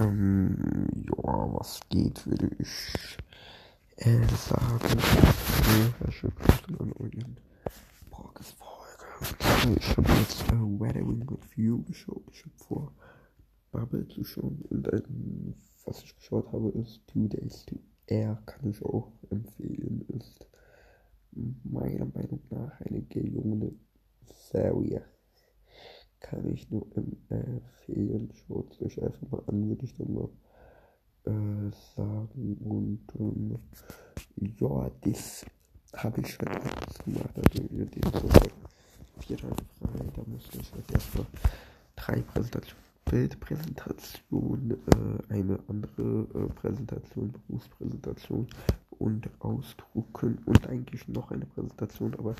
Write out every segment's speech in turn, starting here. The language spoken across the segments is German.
Ähm, ja, was geht, würde ich äh, sagen. Schöpfer, an euren Podcast-Folge. Ich habe jetzt äh, Weathering with You geschaut. Ich habe vor, Bubble zu schauen. Und ähm, was ich geschaut habe, ist Two Days to Air. Kann ich auch empfehlen. Ist meiner Meinung nach eine gelungene Serie kann ich nur empfehlen. Schaut euch einfach mal an, würde ich dann mal äh, sagen. Und ähm, ja, das habe ich heute jetzt gemacht. Also die Woche vier Tage frei. Da musste ich halt erstmal drei Präsentationen. Bildpräsentation, äh, eine andere äh, Präsentation, Berufspräsentation und ausdrucken und eigentlich noch eine Präsentation, aber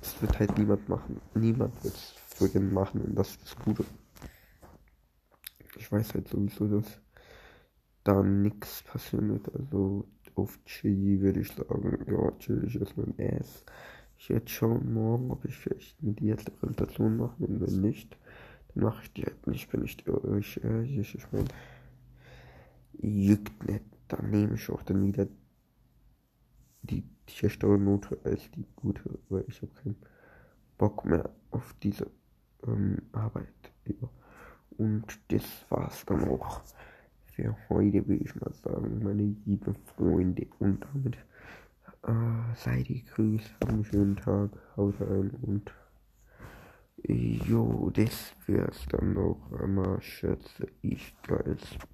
es wird halt niemand machen. Niemand wird es den machen und das ist das Gute. Ich weiß halt sowieso, dass da nichts passieren wird. Also auf Chili würde ich sagen, ja, chillig ist mein Ass. Ich werde schauen morgen, ob ich vielleicht mit die letzte Präsentation mache. Und wenn nicht, dann mache ich die halt nicht, wenn ich euch ehrlich. Ich meine, juckt nicht. Dann nehme ich auch dann wieder die schlechtere Note als die gute, weil ich habe keinen Bock mehr auf diese ähm, Arbeit. Ja. Und das war's dann auch für heute, will ich mal sagen, meine lieben Freunde. Und damit äh, seid ihr grüßt, habt einen schönen Tag, haut rein und jo, das wär's dann auch einmal, schätze ich, als